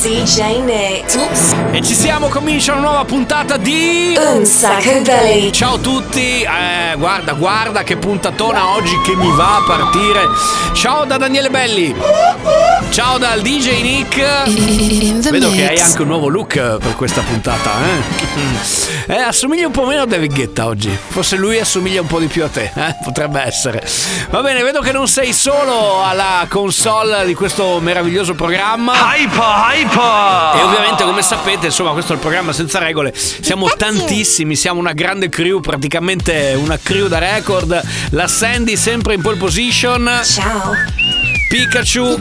DJ Nick. Oops. E ci siamo, comincia una nuova puntata di... Un Sacco Belly. Ciao a tutti, eh, guarda, guarda che puntatona oggi che mi va a partire. Ciao da Daniele Belli. Ciao dal DJ Nick. Vedo che hai anche un nuovo look per questa puntata, eh? eh assomiglia un po' meno a David Guetta oggi. Forse lui assomiglia un po' di più a te, eh? Potrebbe essere. Va bene, vedo che non sei solo alla console di questo meraviglioso programma. Hyper, hyper! E ovviamente, come sapete, insomma, questo è il programma senza regole. Siamo tantissimi, siamo una grande crew, praticamente una crew da record. La Sandy sempre in pole position. Ciao. Pikachu,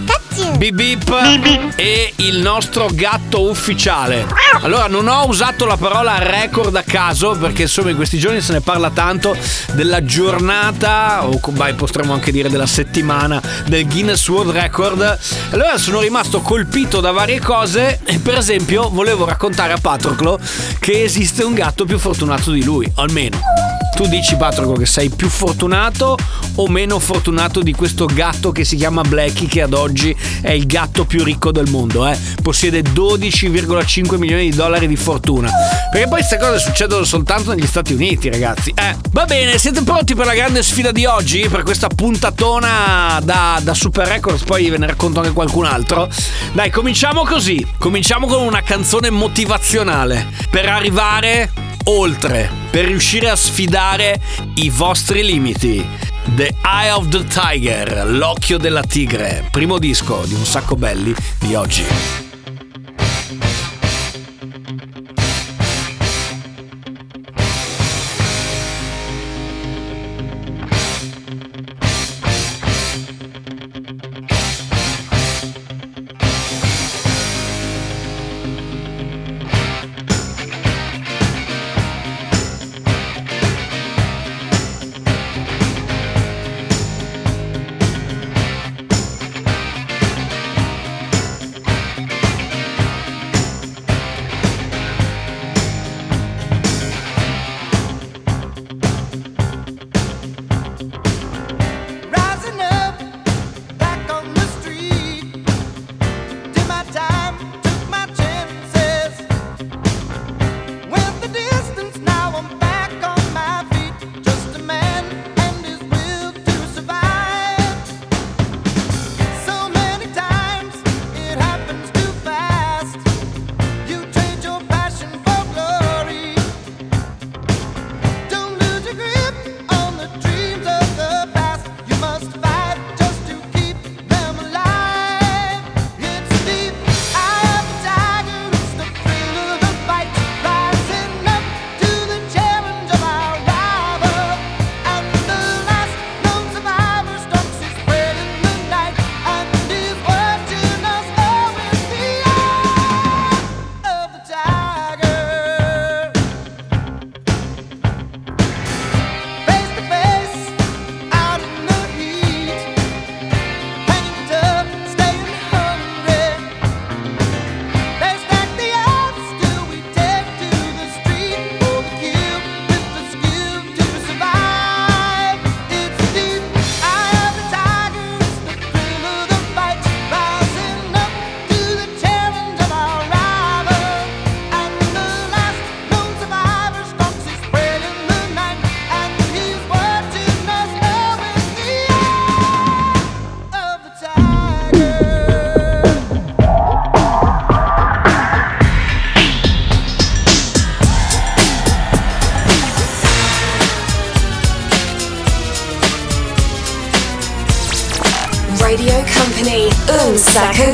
Bip Bip e il nostro gatto ufficiale. Allora, non ho usato la parola record a caso perché insomma in questi giorni se ne parla tanto della giornata o beh, potremmo anche dire della settimana del Guinness World Record. Allora sono rimasto colpito da varie cose e per esempio volevo raccontare a Patroclo che esiste un gatto più fortunato di lui, almeno. Tu dici Patroclo che sei più fortunato o meno fortunato di questo gatto che si chiama Blackie che ad oggi è il gatto più ricco del mondo, eh? Possiede 12,5 milioni di dollari di fortuna. Perché poi queste cose succedono soltanto negli Stati Uniti, ragazzi. Eh, va bene, siete pronti per la grande sfida di oggi? Per questa puntatona da, da Super Records, poi ve ne racconto anche qualcun altro. Dai, cominciamo così. Cominciamo con una canzone motivazionale per arrivare oltre, per riuscire a sfidare i vostri limiti. The Eye of the Tiger, l'occhio della tigre, primo disco di un sacco belli di oggi.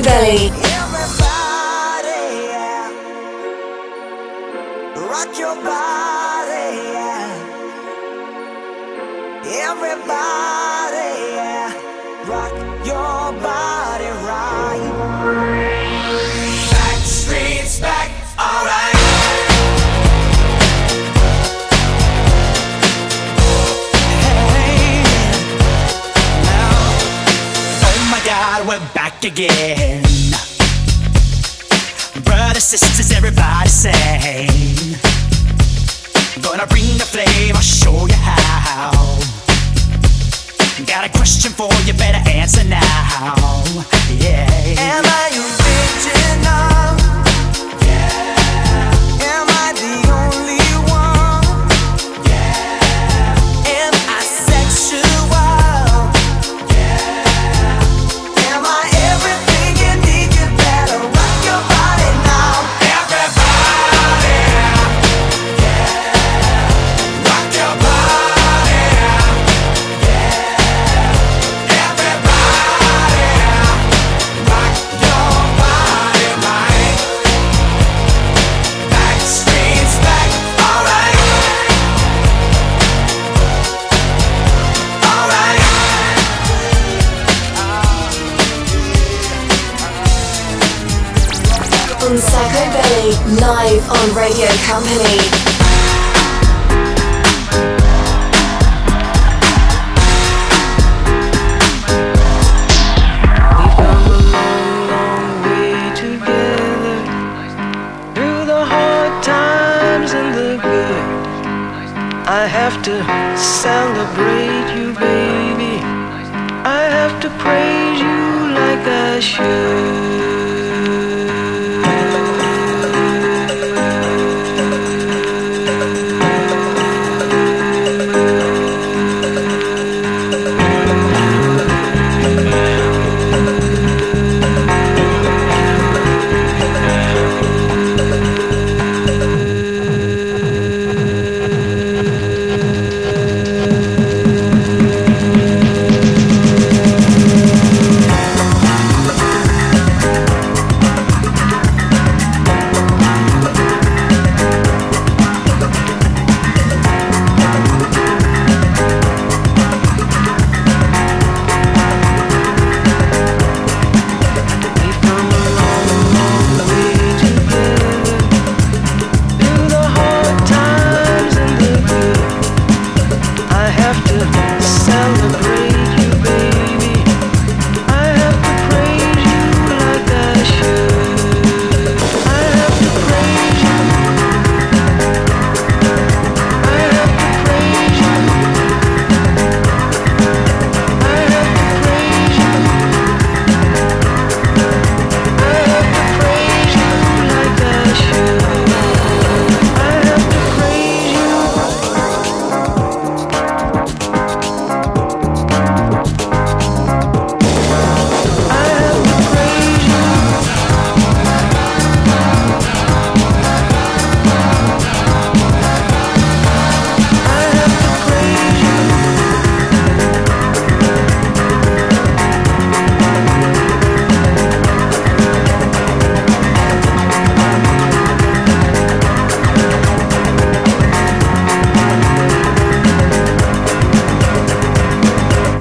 Belly.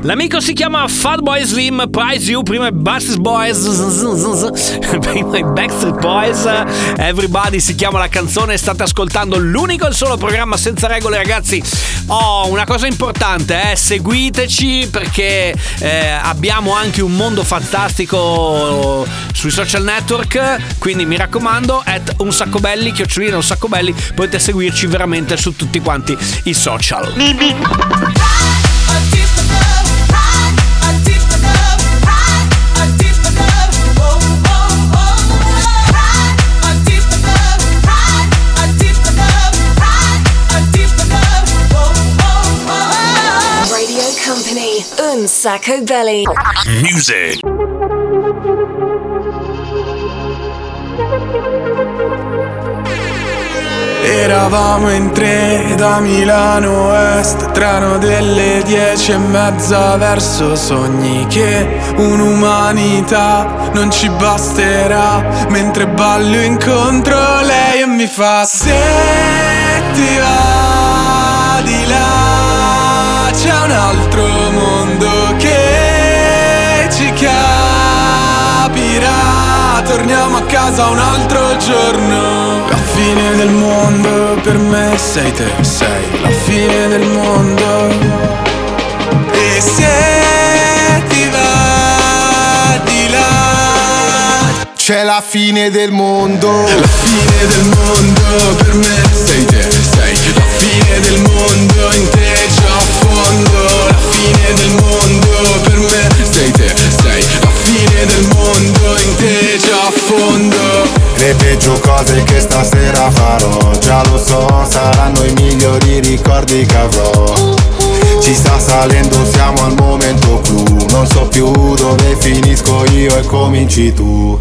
L'amico si chiama Fatboy Slim, Prize You, prima i Backstreet Boys, prima i Backstreet Boys, Everybody si chiama la canzone, state ascoltando l'unico e il solo programma senza regole ragazzi. Oh, una cosa importante, eh, seguiteci perché eh, abbiamo anche un mondo fantastico sui social network, quindi mi raccomando, at un sacco belli, chiocciolina un sacco belli, potete seguirci veramente su tutti quanti i social. Radio Sacco Belly. Music. Eravamo in tre da Milano Est Treno delle dieci e mezza verso sogni Che un'umanità non ci basterà Mentre ballo incontro lei e mi fa Se ti va di là C'è un altro mondo ci capirà Torniamo a casa un altro giorno La fine del mondo per me sei te, sei la fine del mondo E se ti va di là C'è la fine del mondo. La fine del mondo per me sei te, sei la fine del mondo in te già a fondo. La fine del mondo per me sei te, sei la fine del mondo in te già a fondo. Le peggio cose che stasera farò. Già lo so, saranno i migliori ricordi che avrò. Ci sta salendo, siamo al momento clou. Non so più dove finisco io e cominci tu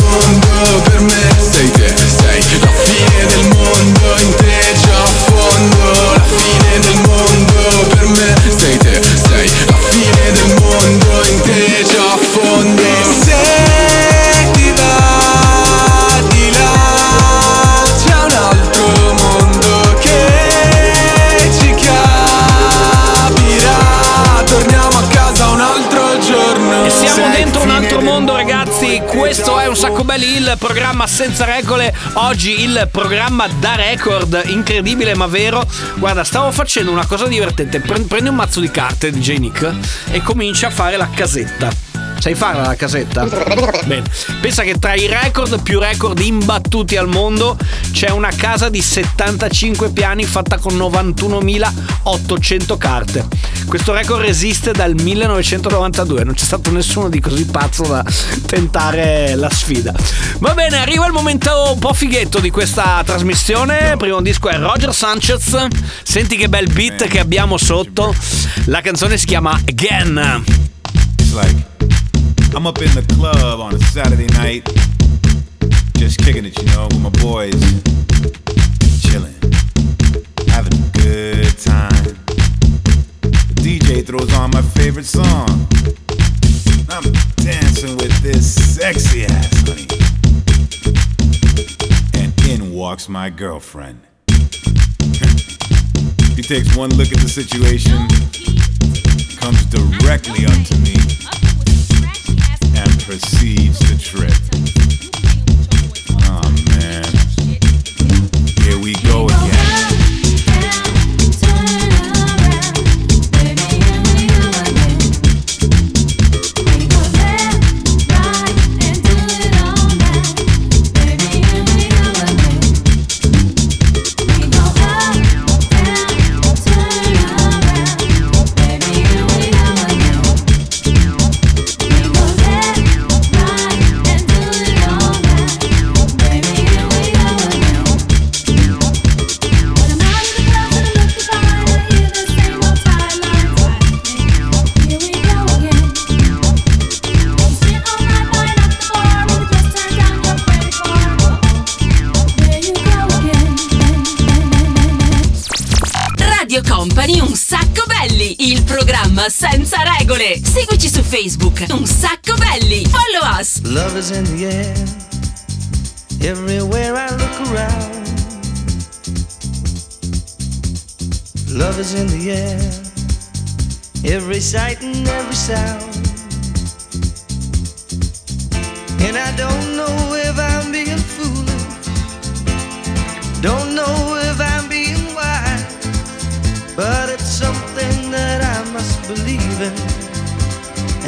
per me questo è un sacco belli il programma senza regole, oggi il programma da record, incredibile ma vero. Guarda, stavo facendo una cosa divertente, Pre- prendi un mazzo di carte DJ Nick e comincia a fare la casetta. Sai farla la casetta? Bene. Pensa che tra i record più record imbattuti al mondo c'è una casa di 75 piani fatta con 91.800 carte. Questo record esiste dal 1992, non c'è stato nessuno di così pazzo da tentare la sfida. Va bene, arriva il momento un po' fighetto di questa trasmissione. Il primo disco è Roger Sanchez. Senti che bel beat che abbiamo sotto. La canzone si chiama Again. It's like I'm up in the club on a Saturday night, just kicking it, you know, with my boys, chilling, having a good time. The DJ throws on my favorite song. I'm dancing with this sexy ass honey. And in walks my girlfriend. She takes one look at the situation, comes directly up to me, precedes the trip.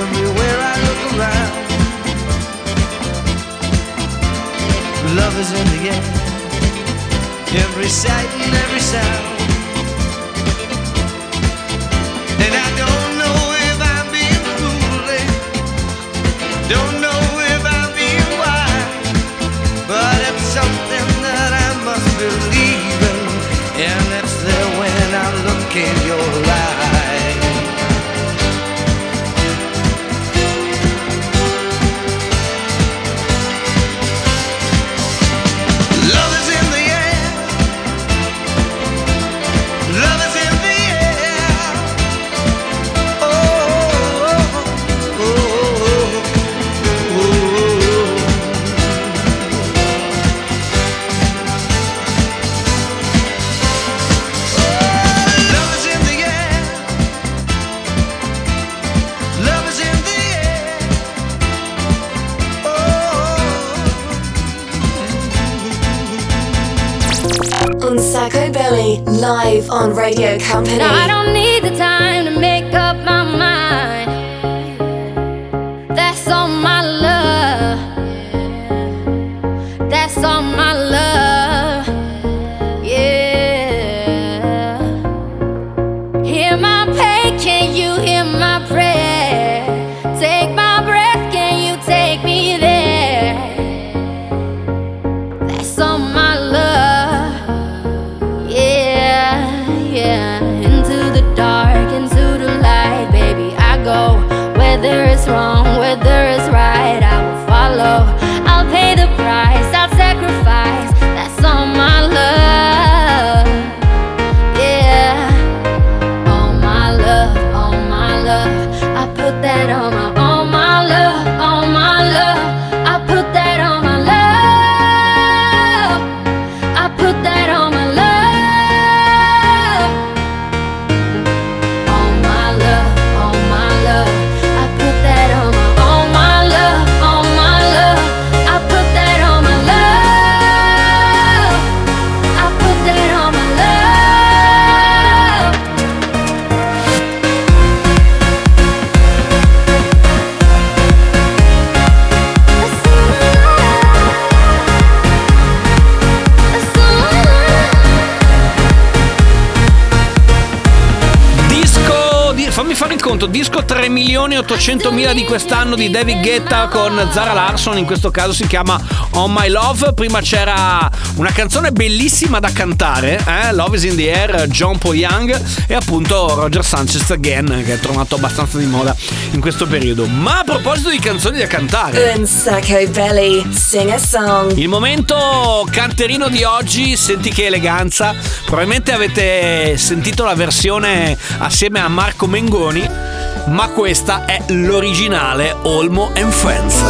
everywhere I look around. Love is in the air, every sight and every sound. on Radio Company. No, I don't need the time to make conto, disco 3 milioni 800 mila di quest'anno di David Guetta con Zara Larson, in questo caso si chiama On My Love. Prima c'era una canzone bellissima da cantare, eh? Love is in the Air, John Paul Young e appunto Roger Sanchez Again, che è tornato abbastanza di moda in questo periodo. Ma a proposito di canzoni da cantare, Belly, Il momento canterino di oggi, senti che eleganza. Probabilmente avete sentito la versione assieme a Marco Mengoni ma questa è l'originale Olmo and Friends.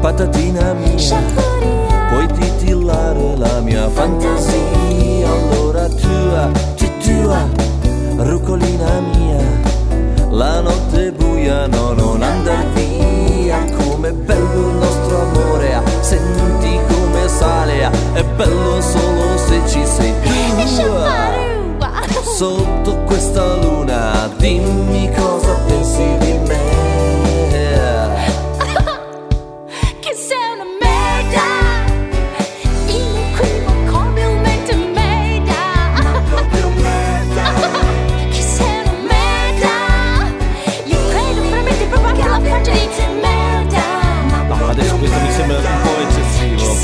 patatina mia. Puoi titillare la mia fantasia. Allora tua, tua, rucolina mia. La notte buia no, non andar via. Come bello sale è bello solo se ci sei tu. Sotto questa luna dimmi cosa pensi di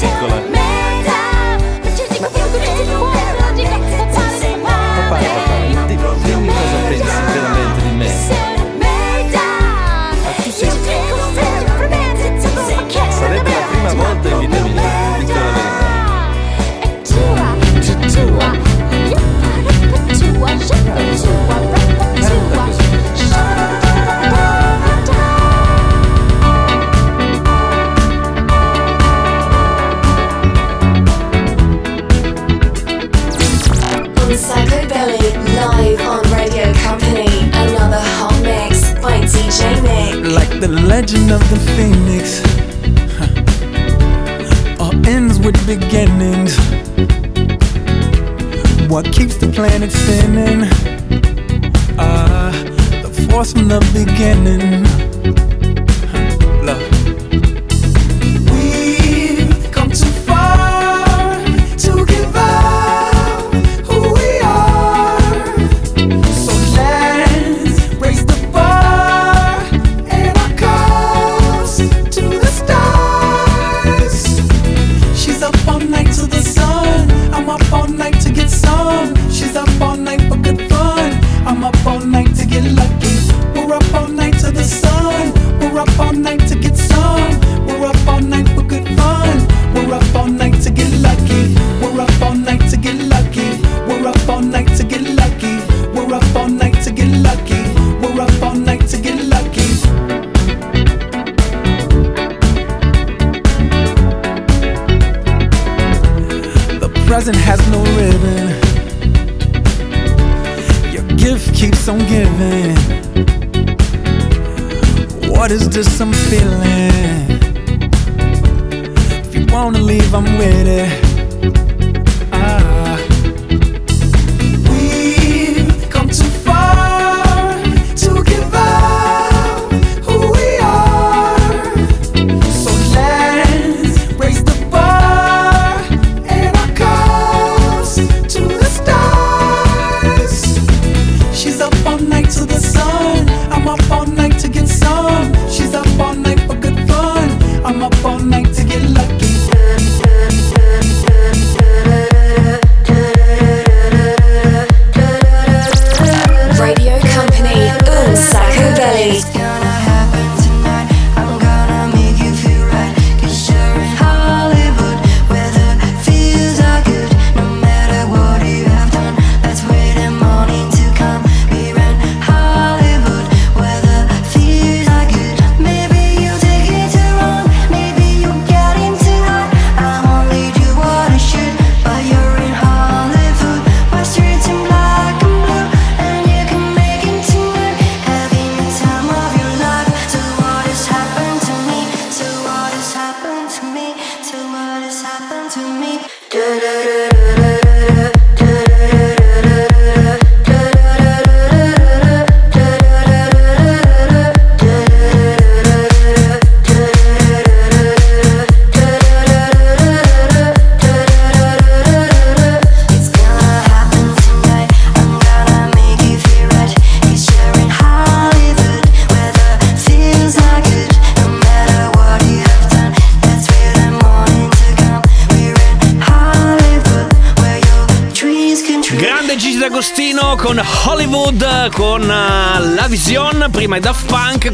你喝了。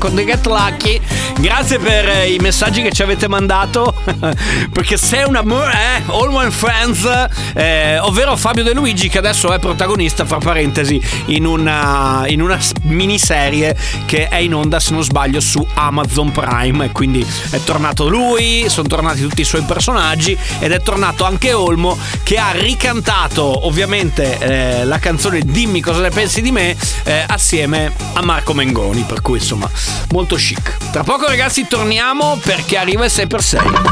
con The Get Lucky. Grazie per eh, i messaggi che ci avete mandato. perché sei un amore, eh? All One Friends, eh, ovvero Fabio De Luigi che adesso è protagonista, fra parentesi, in una, in una miniserie che è in onda, se non sbaglio, su Amazon Prime. Quindi è tornato lui, sono tornati tutti i suoi personaggi ed è tornato anche Olmo che ha ricantato ovviamente eh, la canzone Dimmi cosa ne pensi di me eh, assieme a Marco Mengoni, per cui insomma molto chic. Tra poco ragazzi torniamo perché arriva il 6x6.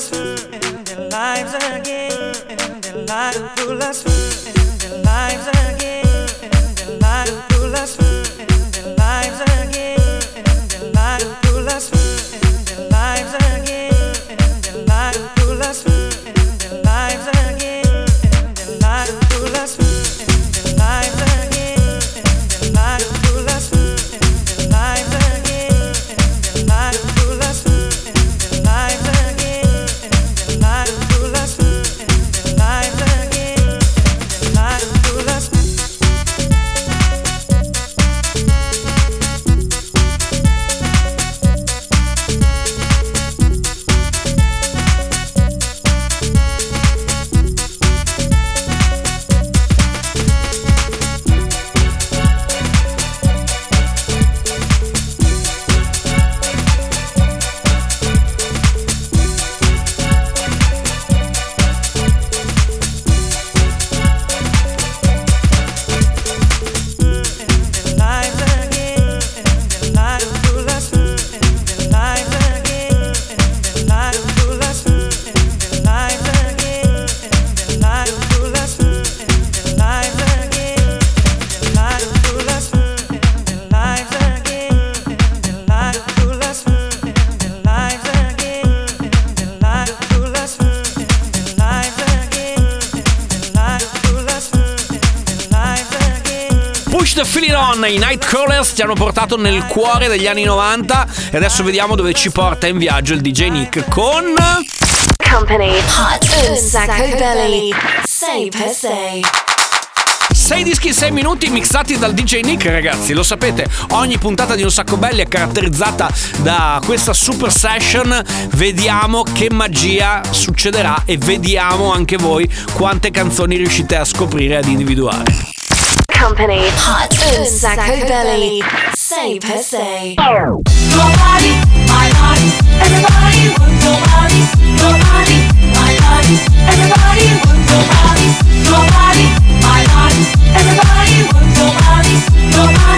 and their lives again, and their lives to pull us. ci hanno portato nel cuore degli anni 90 e adesso vediamo dove ci porta in viaggio il DJ Nick con... Company Hot un sacco belly Sei per sei 6 dischi 6 minuti mixati dal DJ Nick, ragazzi. Lo sapete, ogni puntata di Un Sacco Belli è caratterizzata da questa super session. Vediamo che magia succederà e vediamo anche voi quante canzoni riuscite a scoprire e ad individuare. Company. Hot and Sacco Belly. Say per se. Nobody, my body, everybody wants your body. Your body, my body, everybody wants your body. Your body, my body, everybody wants your body. Your body.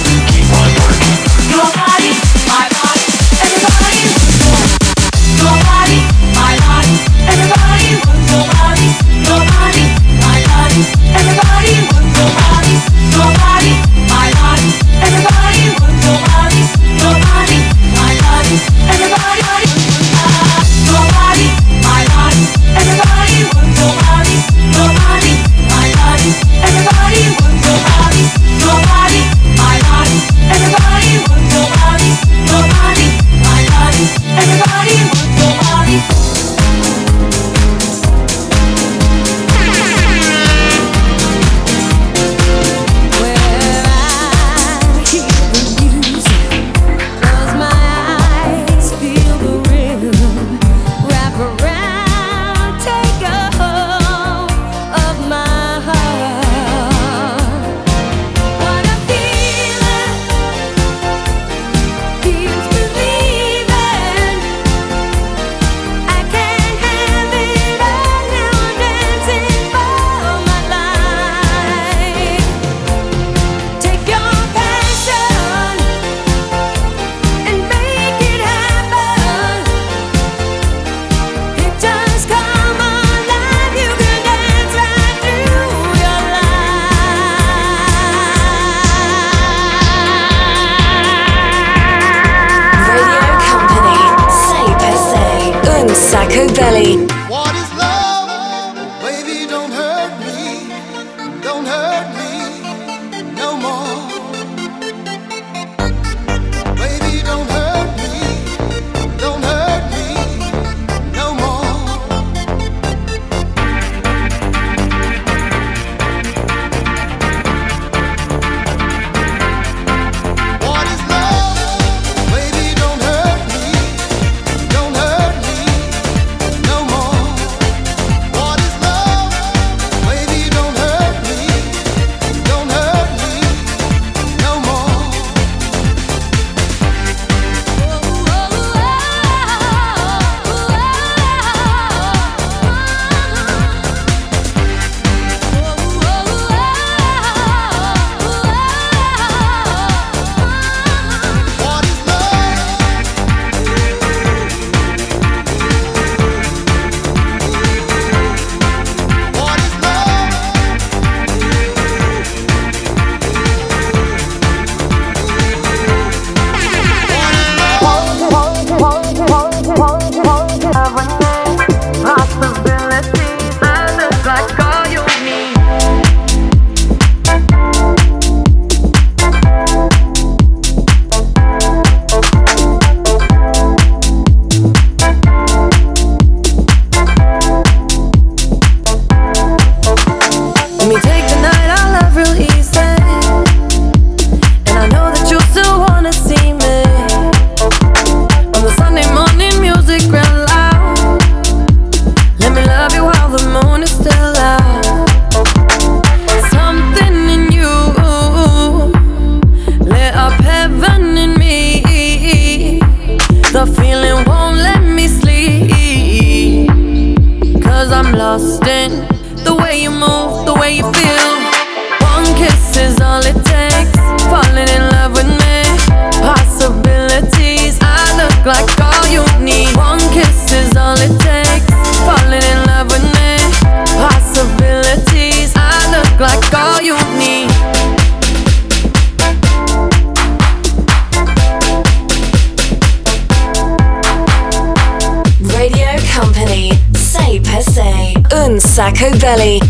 Un sacco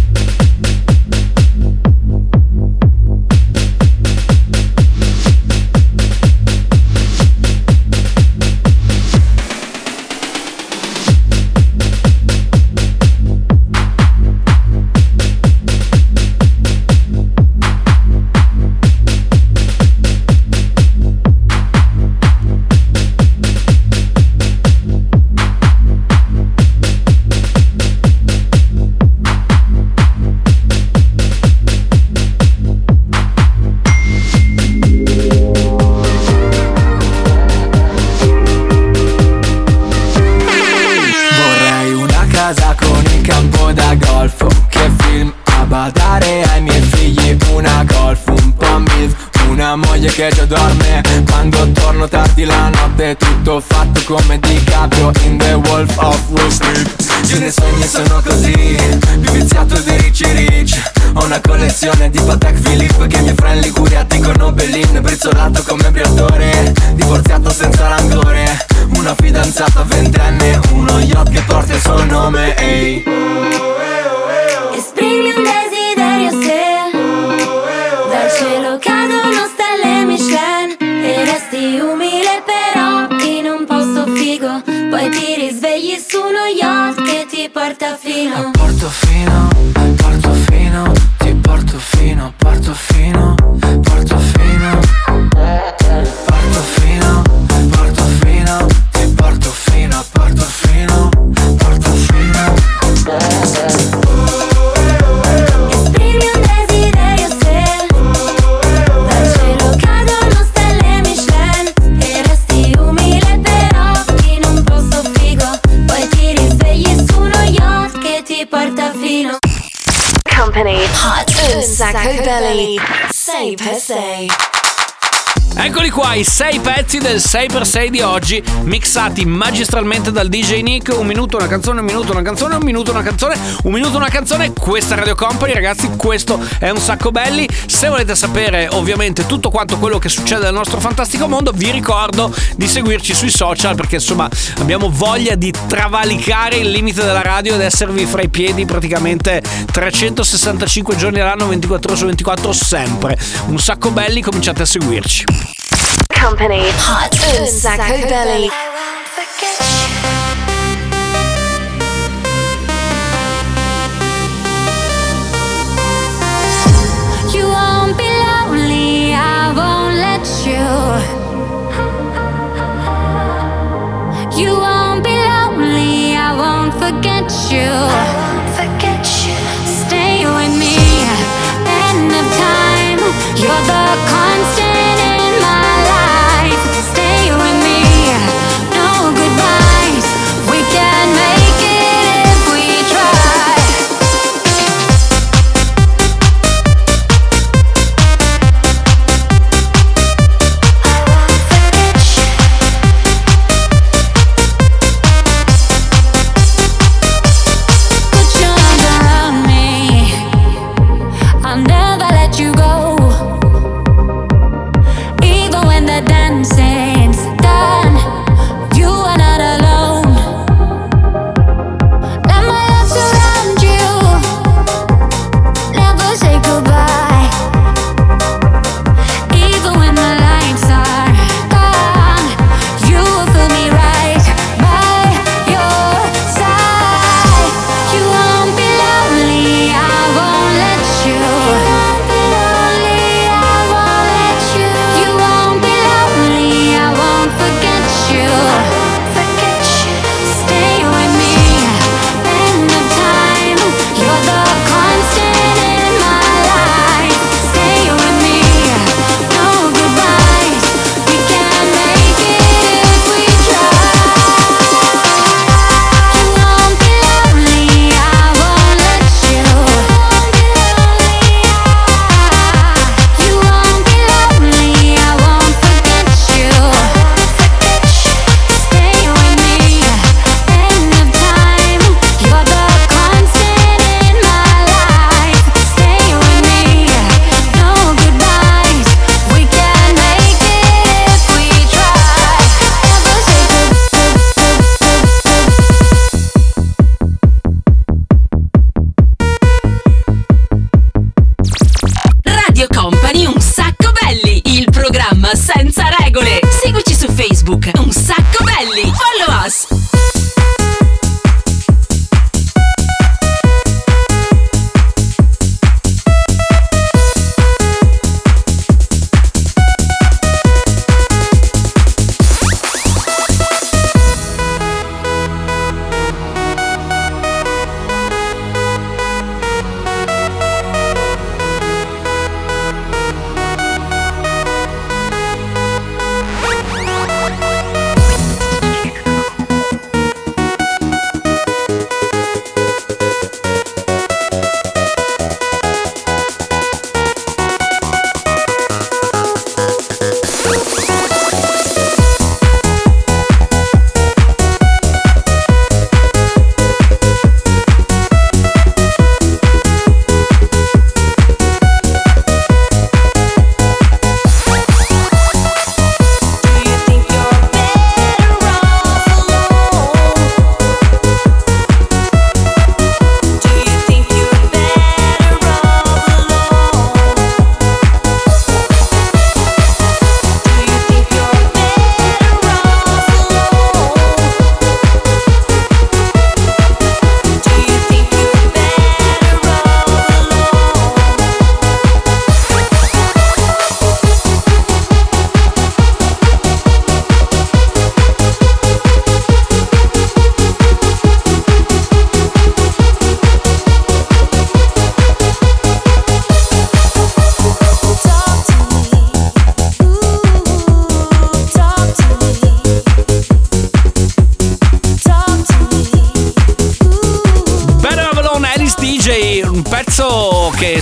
tardi la notte Tutto fatto come DiCaprio In The Wolf of Wall Street. Io nei sogni sono così Più viziato di Ricci Rich Ho una collezione di Patek Philippe Che miei friend Liguria dicono Bellin Brizzolato come briatore. Divorziato senza rancore Una fidanzata ventenne Uno yacht che porta il suo nome Ehi. Esprimi ti porta fino Portofino, Portofino Ti porto fino, Portofino Portofino Portofino, sacco belly. Say per se. Eccoli qua, i sei pezzi del 6x6 di oggi, mixati magistralmente dal DJ Nick. Un minuto, una canzone, un minuto, una canzone, un minuto, una canzone, un minuto, una canzone. Questa Radio Company, ragazzi, questo è un sacco belli. Se volete sapere ovviamente tutto quanto quello che succede nel nostro fantastico mondo, vi ricordo di seguirci sui social perché insomma abbiamo voglia di travalicare il limite della radio ed esservi fra i piedi praticamente 365 giorni all'anno, 24 ore su 24 sempre. Un sacco belli, cominciate a seguirci. Company. Hot. Un sacco belly. You won't be lonely, I won't let you. You won't be lonely, I won't forget you. forget you. Stay with me, end of time. You're the constant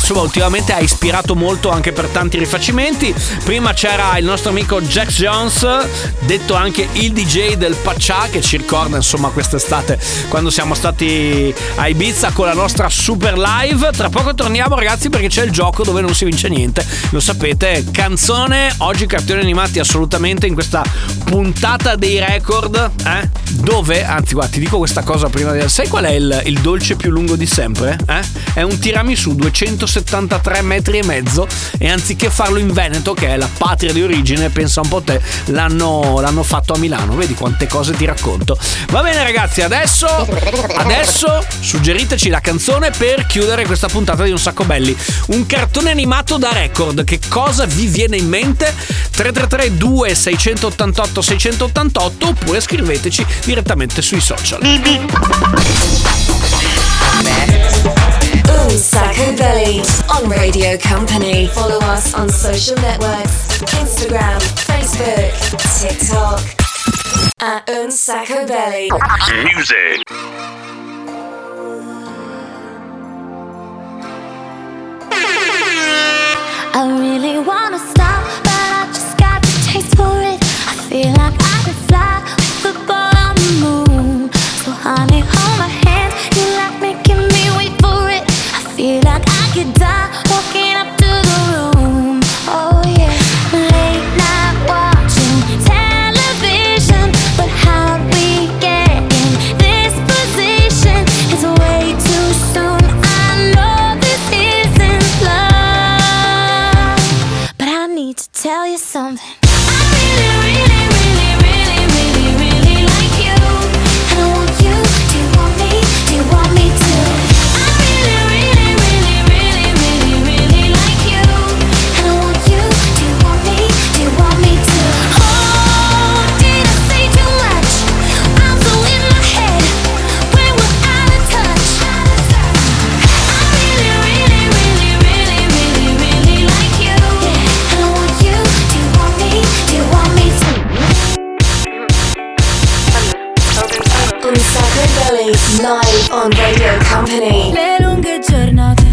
insomma ultimamente ha ispirato molto anche per tanti rifacimenti. Prima c'era il nostro amico Jack Jones, detto anche il DJ del Paccià, che ci ricorda insomma quest'estate quando siamo stati a Ibiza con la nostra super live. Tra poco torniamo ragazzi perché c'è il gioco dove non si vince niente, lo sapete, canzone, oggi cartoni animati assolutamente in questa puntata dei record, eh? Dove, anzi guarda ti dico questa cosa prima di... Sai qual è il, il dolce più lungo di sempre? Eh? È un tiramisù 273 metri e mezzo e anziché farlo in Veneto, che è la patria di origine, pensa un po' te, l'hanno, l'hanno fatto a Milano. Vedi quante cose ti racconto. Va bene ragazzi, adesso, adesso suggeriteci la canzone per chiudere questa puntata di Un Sacco Belli. Un cartone animato da record, che cosa vi viene in mente? 333 2688 688 oppure scriveteci direttamente sui social. Un Sacco Belly on Radio Company. Follow us on social networks Instagram, Facebook, TikTok. At Un Sacco Belly. Music. I really wanna stop, but I just got the taste for it. I feel like I could fly with the ball on the moon. So honey, hold my hand. You like me feel like I could die live on Radio Company. Le lunghe giornate,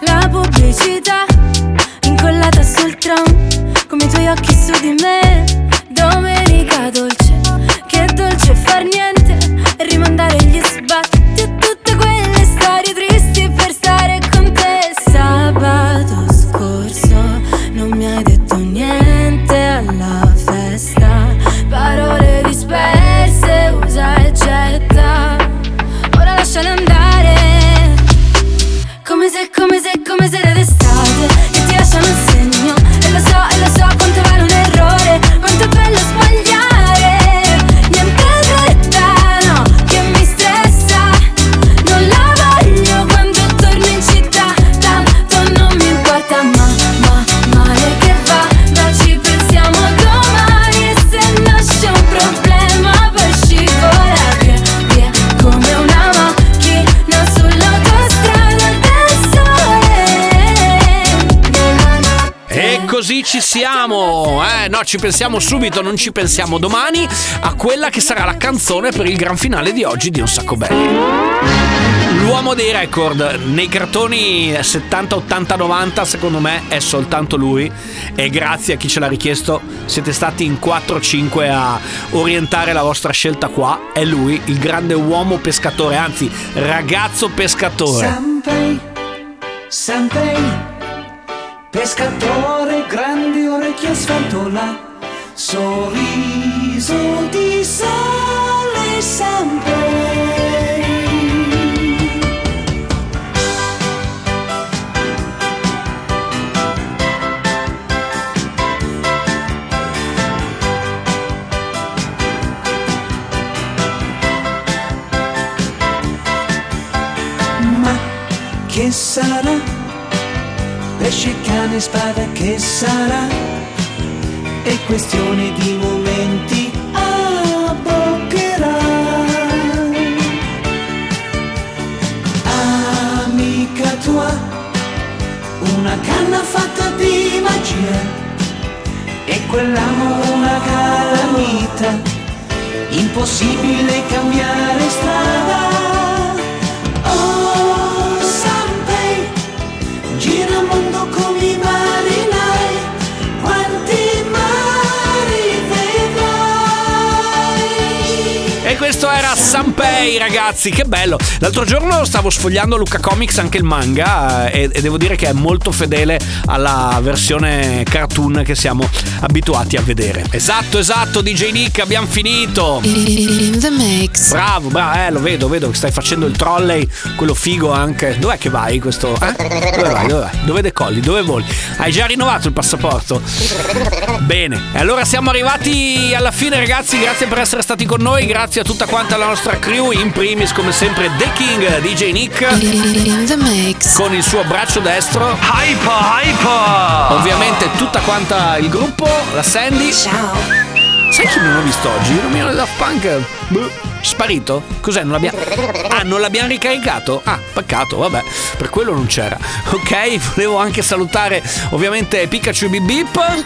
la pubblicità incollata sul tram, come i tuoi occhi su di me. Domenica dolce, che dolce far niente e rimandare gli sbatti ci siamo, eh no ci pensiamo subito, non ci pensiamo domani a quella che sarà la canzone per il gran finale di oggi di Un Sacco Belli. L'uomo dei record nei cartoni 70, 80, 90 secondo me è soltanto lui e grazie a chi ce l'ha richiesto siete stati in 4-5 a orientare la vostra scelta qua, è lui il grande uomo pescatore, anzi ragazzo pescatore. Sanpei, Sanpei, pescatore, grandi orecchie a sventola, sorriso di sale. Ma che sarà? Pesce, cane, spada, che sarà? È questione di momenti, abboccherà. Amica tua, una canna fatta di magia. E quell'amo una calamita, impossibile cambiare strada. Sanpei, ragazzi, che bello. L'altro giorno stavo sfogliando Luca Comics anche il manga eh, e, e devo dire che è molto fedele alla versione cartoon che siamo abituati a vedere. Esatto, esatto, DJ Nick, abbiamo finito. In the mix. Bravo, bravo, eh, lo vedo, vedo che stai facendo il trolley, quello figo anche. Dov'è che vai questo? Eh? Dove vai? Dove vai? Dove decolli? Dove voli? Hai già rinnovato il passaporto? Bene, e allora siamo arrivati alla fine ragazzi, grazie per essere stati con noi, grazie a tutta quanta la nostra crew, in primis come sempre The King, DJ Nick. In the mix. Con il suo braccio destro. Hyper, hyper! Ovviamente tutta quanta il gruppo, la Sandy. Ciao. Sai chi non ho visto oggi? Il Romino da Daft Punk. Boh, Sparito? Cos'è? Non l'abbiamo. Ah, non l'abbiamo ricaricato? Ah, peccato, vabbè, per quello non c'era. Ok, volevo anche salutare ovviamente Pikachu e Bip Bip.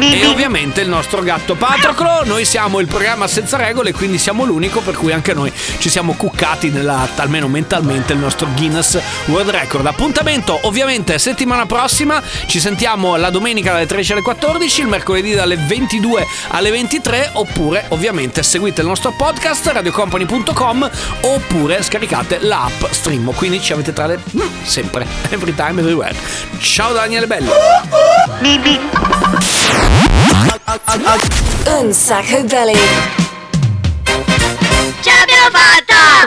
E ovviamente il nostro gatto Patroclo. Noi siamo il programma senza regole, quindi siamo l'unico per cui anche noi ci siamo cuccati nella, almeno mentalmente, il nostro Guinness World Record. Appuntamento ovviamente settimana prossima. Ci sentiamo la domenica dalle 13 alle 14, il mercoledì dalle 22 alle 23. Oppure ovviamente seguite il nostro podcast podcast radiocompany.com oppure scaricate l'app stream. quindi ci avete tra le mm, sempre, every time, everywhere. Ciao Daniele Bello. Un sacco belli. Ce l'abbiamo fatta!